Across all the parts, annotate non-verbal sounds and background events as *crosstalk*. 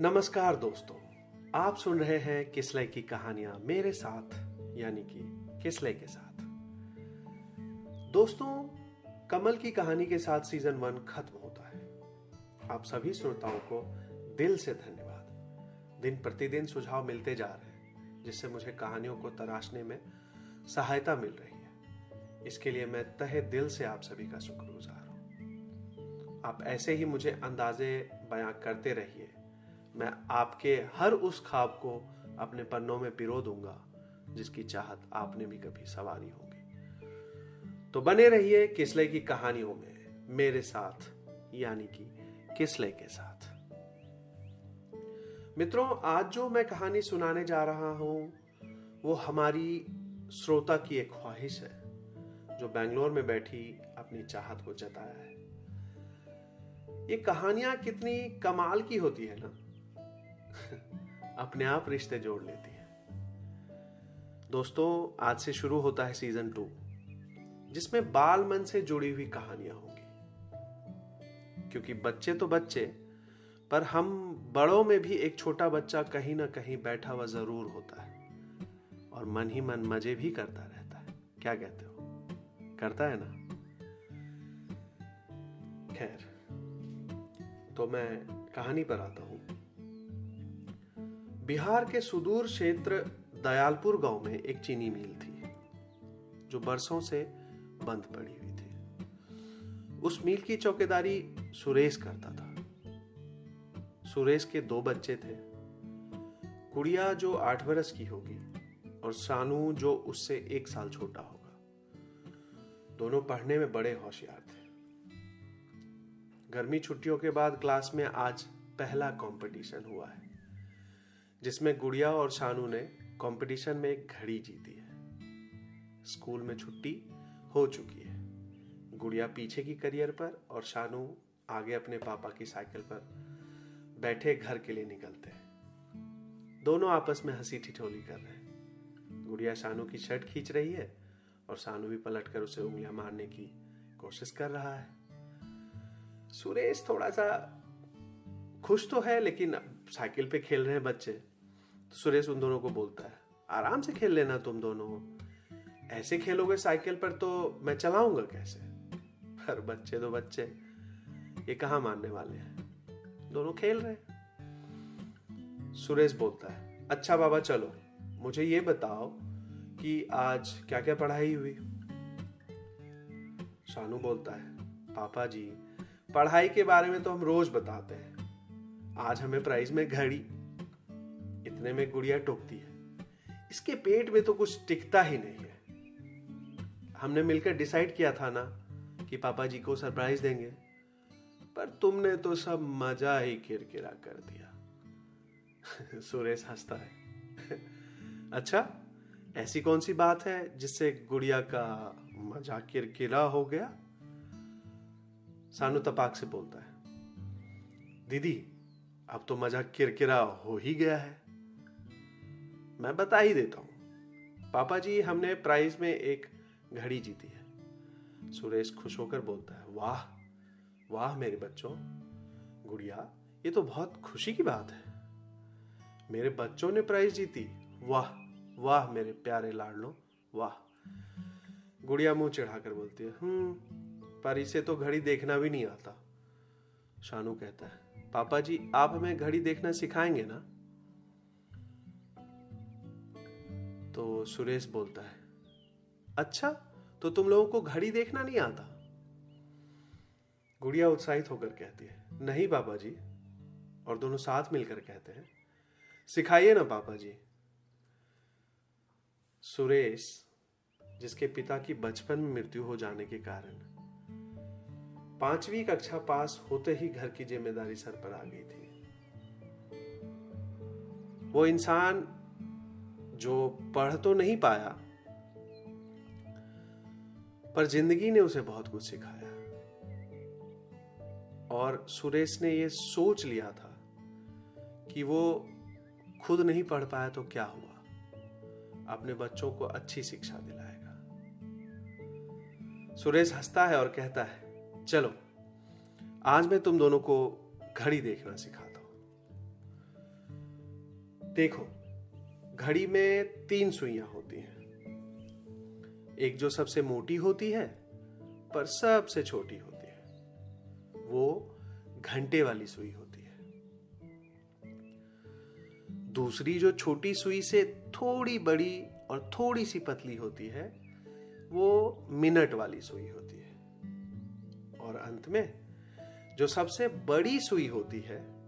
नमस्कार दोस्तों, आप सुन रहे हैं किसले की कहानियाँ मेरे साथ, यानी कि किसले के साथ। दोस्तों, कमल की कहानी के साथ सीज़न वन खत्म होता है। आप सभी श्रोताओं को दिल से धन्यवाद। दिन प्रतिदिन सुझाव मिलते जा रहे हैं, जिससे मुझे कहानियों को तराशने में सहायता मिल रही है। इसके लिए मैं तहे दिल से आप सभी का शुक्रगुजार हूँ। आप ऐसे ही मुझे अंदाजे बयां करते रहिए। मैं आपके हर उस खाब को अपने पन्नों में पिरो दूँगा, जिसकी चाहत आपने भी कभी सवारी होगी। तो बने रहिए किसले की कहानियों में, मेरे साथ, यानी कि किसले के साथ। मित्रों, आज जो मैं कहानी सुनाने जा रहा हूँ, वो हमारी श्रोता की एक ख्वाहिश है, जो बेंगलोर में बैठी अपनी चाहत को जताया है। ये कहानियाँ कितनी कमाल की होती है ना? *laughs* अपने आप रिश्ते जोड़ लेती है। दोस्तों, आज से शुरू होता है सीज़न टू जिसमें बाल मन से जुड़ी हुई कहानियाँ होंगी। क्योंकि बच्चे तो बच्चे, पर हम बड़ों में भी एक छोटा बच्चा कहीं ना कहीं बैठा हुआ ज़रूर होता है, और मन ही मन मज़े भी करता रहता है। क्या कहते हो? करता है ना? खैर तो मैं कहानी पर आता हूँ। बिहार के सुदूर क्षेत्र दयालपुर गाँव में एक चीनी मिल थी, जो बरसों से बंद पड़ी हुई थी। उस मिल की चौकीदारी सुरेश करता था। सुरेश के दो बच्चे थे। गुड़िया जो आठ बरस की होगी और सानू जो उससे एक साल छोटा होगा। दोनों पढ़ने में बड़े होशियार थे। गर्मी छुट्टियों के बाद क्लास में आज पहला कंपटीशन हुआ है। जिसमें गुड़िया और शानू ने कंपटीशन में एक घड़ी जीती है। स्कूल में छुट्टी हो चुकी है। गुड़िया पीछे की करियर पर और शानू आगे अपने पापा की साइकिल पर बैठे घर के लिए निकलते हैं। दोनों आपस में हँसी ठिठोली कर रहे हैं। गुड़िया शानू की शर्ट खींच रही है और शानू भी पलट कर उसे उंगलियाँ मारने की कोशिश कर रहा है। सुरेश थोड़ा सा खुश तो है, लेकिन साइकिल पे खेल रहे हैं बच्चे। तो सुरेश उन दोनों को बोलता है। आराम से खेल लेना तुम दोनों। ऐसे खेलोगे साइकिल पर तो मैं चलाऊँगा कैसे? पर बच्चे तो बच्चे। ये कहा मानने वाले हैं? दोनों खेल रहे सुरेश बोलता है अच्छा बाबा, चलो। मुझे ये बताओ कि आज क्या क्या पढ़ाई हुई? शानू बोलता है, पापा जी, पढ़ाई के बारे में तो हम रोज बताते हैं। आज हमें प्राइज में घड़ी इतने में गुड़िया टोकती है। इसके पेट में तो कुछ टिकता ही नहीं है। हमने मिलकर डिसाइड किया था ना कि पापा जी को सरप्राइज़ देंगे। पर तुमने तो सब मज़ा ही किरकिरा कर दिया। *laughs* सुरेश हंसता है। *laughs* अच्छा ऐसी कौन सी बात है जिससे गुड़िया का मज़ा किरकिरा हो गया? सानू तपाक से बोलता है। दीदी, अब तो मज़ा किरकिरा हो ही गया है। मैं बता ही देता हूँ। पापा जी, हमने प्राइज में एक घड़ी जीती है। सुरेश खुश होकर बोलता है, वाह वाह मेरे बच्चों, गुड़िया, ये तो बहुत खुशी की बात है। मेरे बच्चों ने प्राइज जीती। वाह वाह मेरे प्यारे लाडलो, वाह। गुड़िया मुँह चढ़ाकर बोलती है हम्म पर इसे तो घड़ी देखना भी नहीं आता। शानू कहता है, पापा जी, आप हमें घड़ी देखना सिखाएँगे ना? तो सुरेश बोलता है अच्छा तो तुम लोगों को घड़ी देखना नहीं आता? गुड़िया उत्साहित होकर कहती है, नहीं पापा जी और दोनों साथ मिलकर कहते हैं, सिखाइए ना पापा जी सुरेश, जिसके पिता की बचपन में मृत्यु हो जाने के कारण, पांचवी कक्षा पास होते ही घर की ज़िम्मेदारी सर पर आ गई थी। वो इंसान जो पढ़ तो नहीं पाया, पर ज़िंदगी ने उसे बहुत कुछ सिखाया। और सुरेश ने यह सोच लिया था कि वो खुद नहीं पढ़ पाया तो क्या हुआ? अपने बच्चों को अच्छी शिक्षा दिलाएगा। सुरेश हंसता है और कहता है, चलो, आज मैं तुम दोनों को घड़ी देखना सिखाता हूँ। देखो घड़ी में तीन सुइयाँ होती हैं। एक जो सबसे मोटी होती है, पर सबसे छोटी होती है। वो घंटे वाली सुई होती है। दूसरी जो छोटी सुई से थोड़ी बड़ी और थोड़ी सी पतली होती है, वो मिनट वाली सुई होती है। और अंत में, जो सबसे बड़ी सुई होती है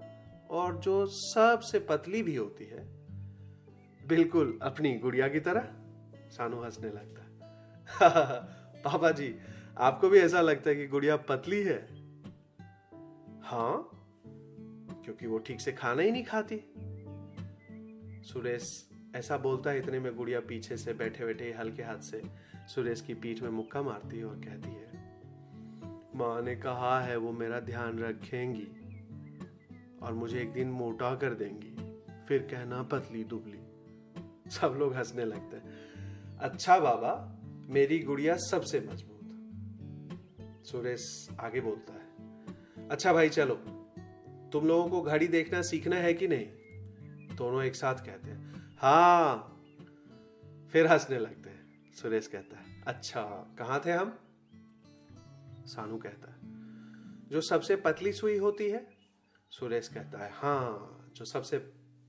और जो सबसे पतली भी होती है बिल्कुल अपनी गुड़िया की तरह सानू हंसने लगता *laughs* पापा जी, आपको भी ऐसा लगता है कि गुड़िया पतली है? हाँ क्योंकि वो ठीक से खाना ही नहीं खाती। सुरेश ऐसा बोलता है, इतने में गुड़िया पीछे से बैठे बैठे हल्के हाथ से सुरेश की पीठ में मुक्का मारती है और कहती है, माँ ने कहा है वो मेरा ध्यान रखेंगी और मुझे एक दिन मोटा कर देंगी, फिर कहना पतली दुबली। सब लोग हंसने लगते हैं। अच्छा बाबा, मेरी गुड़िया सबसे मज़बूत। सुरेश आगे बोलता है अच्छा भाई, चलो। तुम लोगों को घड़ी देखना सीखना है कि नहीं? दोनों एक साथ कहते हैं हाँ। फिर हंसने लगते हैं। सुरेश कहता है अच्छा कहाँ थे हम? सानू कहता है, जो सबसे पतली सुई होती है? सुरेश कहता है हाँ जो सबसे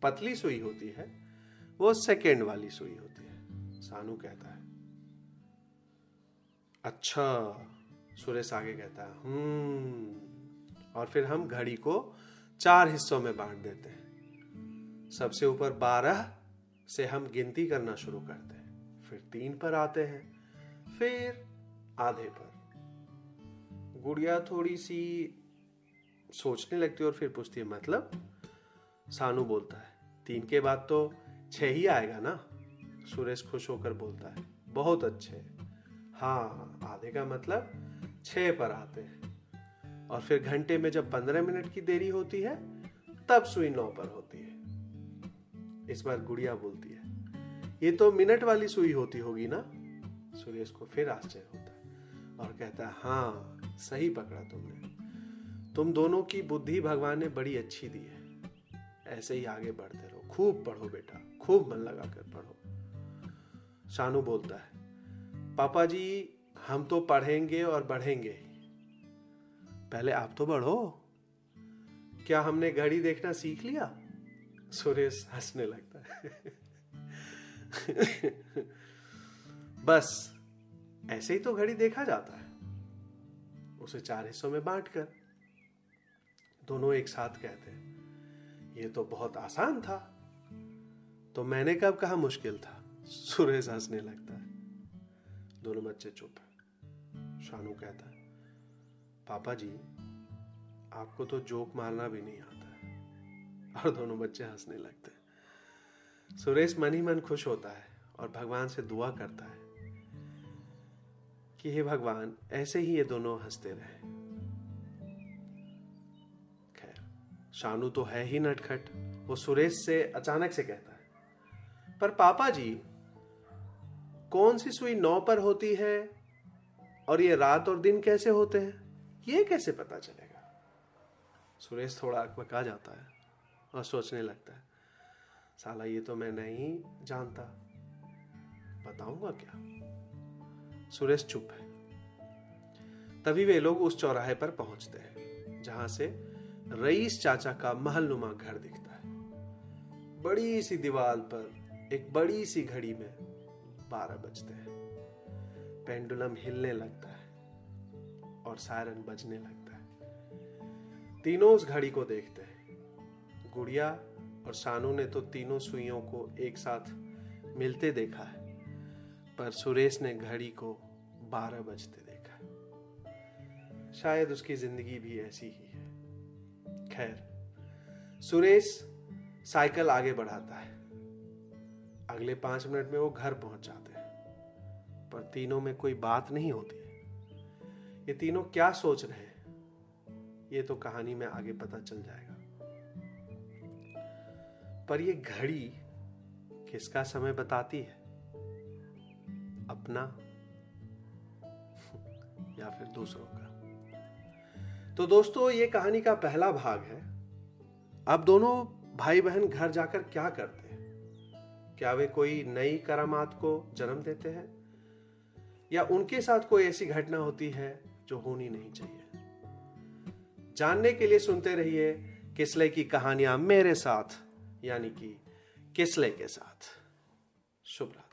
पतली सुई होती है वो सेकेंड वाली सुई होती है। सानू कहता है अच्छा सुरेश आगे कहता है हम्म और फिर हम घड़ी को चार हिस्सों में बांट देते हैं। सबसे ऊपर बारह से हम गिनती करना शुरू करते हैं। फिर तीन पर आते हैं, फिर आधे पर। गुड़िया थोड़ी सी सोचने लगती है और फिर पूछती है मतलब? सानू बोलता है, तीन के बाद तो छह ही आएगा ना? सुरेश खुश होकर बोलता है, बहुत अच्छे हाँ। आधे का मतलब छह पर आते हैं। और फिर घंटे में जब पंद्रह मिनट की देरी होती है, तब सुई नौ पर होती है। इस बार गुड़िया बोलती है, ये तो मिनट वाली सुई होती होगी ना? सुरेश को फिर आश्चर्य होता है और कहता है हाँ सही पकड़ा तुमने। तुम दोनों की बुद्धि भगवान ने बड़ी अच्छी दी है। ऐसे ही आगे बढ़ते रहो। खूब पढ़ो बेटा, खूब मन लगा कर पढ़ो। शानू बोलता है, पापा जी, हम तो पढ़ेंगे और बढ़ेंगे। पहले आप तो बढ़ो। क्या हमने घड़ी देखना सीख लिया? सुरेश हंसने लगता है। बस, ऐसे ही तो घड़ी देखा जाता है। उसे चार हिस्सों में बांटकर, दोनों एक साथ कहते हैं। ये तो बहुत आसान था। तो मैंने कब कहा मुश्किल था? सुरेश हंसने लगता है। दोनों बच्चे चुप है। शानू कहता है, पापा जी, आपको तो जोक मारना भी नहीं आता है। और दोनों बच्चे हंसने लगते हैं। सुरेश मन ही मन खुश होता है और भगवान से दुआ करता है कि हे भगवान, ऐसे ही ये दोनों हँसते रहे। शानू तो है ही नटखट। वो सुरेश से अचानक से कहता है, पर पापा जी, कौन सी सुई नौ पर होती है और ये रात और दिन कैसे होते हैं? ये कैसे पता चलेगा? सुरेश थोड़ा अकबका जाता है और सोचने लगता है, साला ये तो मैं नहीं जानता। बताऊँगा क्या? सुरेश चुप है। तभी वे लोग उस चौराहे पर पहुँचते हैं, जहाँ से रईस चाचा का महलनुमा घर दिखता है। बड़ी सी दीवार पर एक बड़ी सी घड़ी में बारह बजते हैं। पेंडुलम हिलने लगता है और सायरन बजने लगता है। तीनों उस घड़ी को देखते हैं। गुड़िया और सानू ने तो तीनों सुइयों को एक साथ मिलते देखा है, पर सुरेश ने घड़ी को बारह बजते देखा शायद उसकी ज़िंदगी भी ऐसी ही है खैर, सुरेश साइकिल आगे बढ़ाता है। अगले पाँच मिनट में वो घर पहुँच जाते हैं, पर तीनों में कोई बात नहीं होती। ये तीनों क्या सोच रहे हैं? ये तो कहानी में आगे पता चल जाएगा। पर ये घड़ी किसका समय बताती है? अपना या फिर दूसरों का? तो दोस्तों, ये कहानी का पहला भाग है। अब दोनों भाई बहन घर जाकर क्या करते हैं? क्या वे कोई नई करामात को जन्म देते हैं? या उनके साथ कोई ऐसी घटना होती है जो होनी नहीं चाहिए? जानने के लिए सुनते रहिए किसले की कहानियाँ मेरे साथ, यानी कि किसले के साथ। शुभ रात्रि।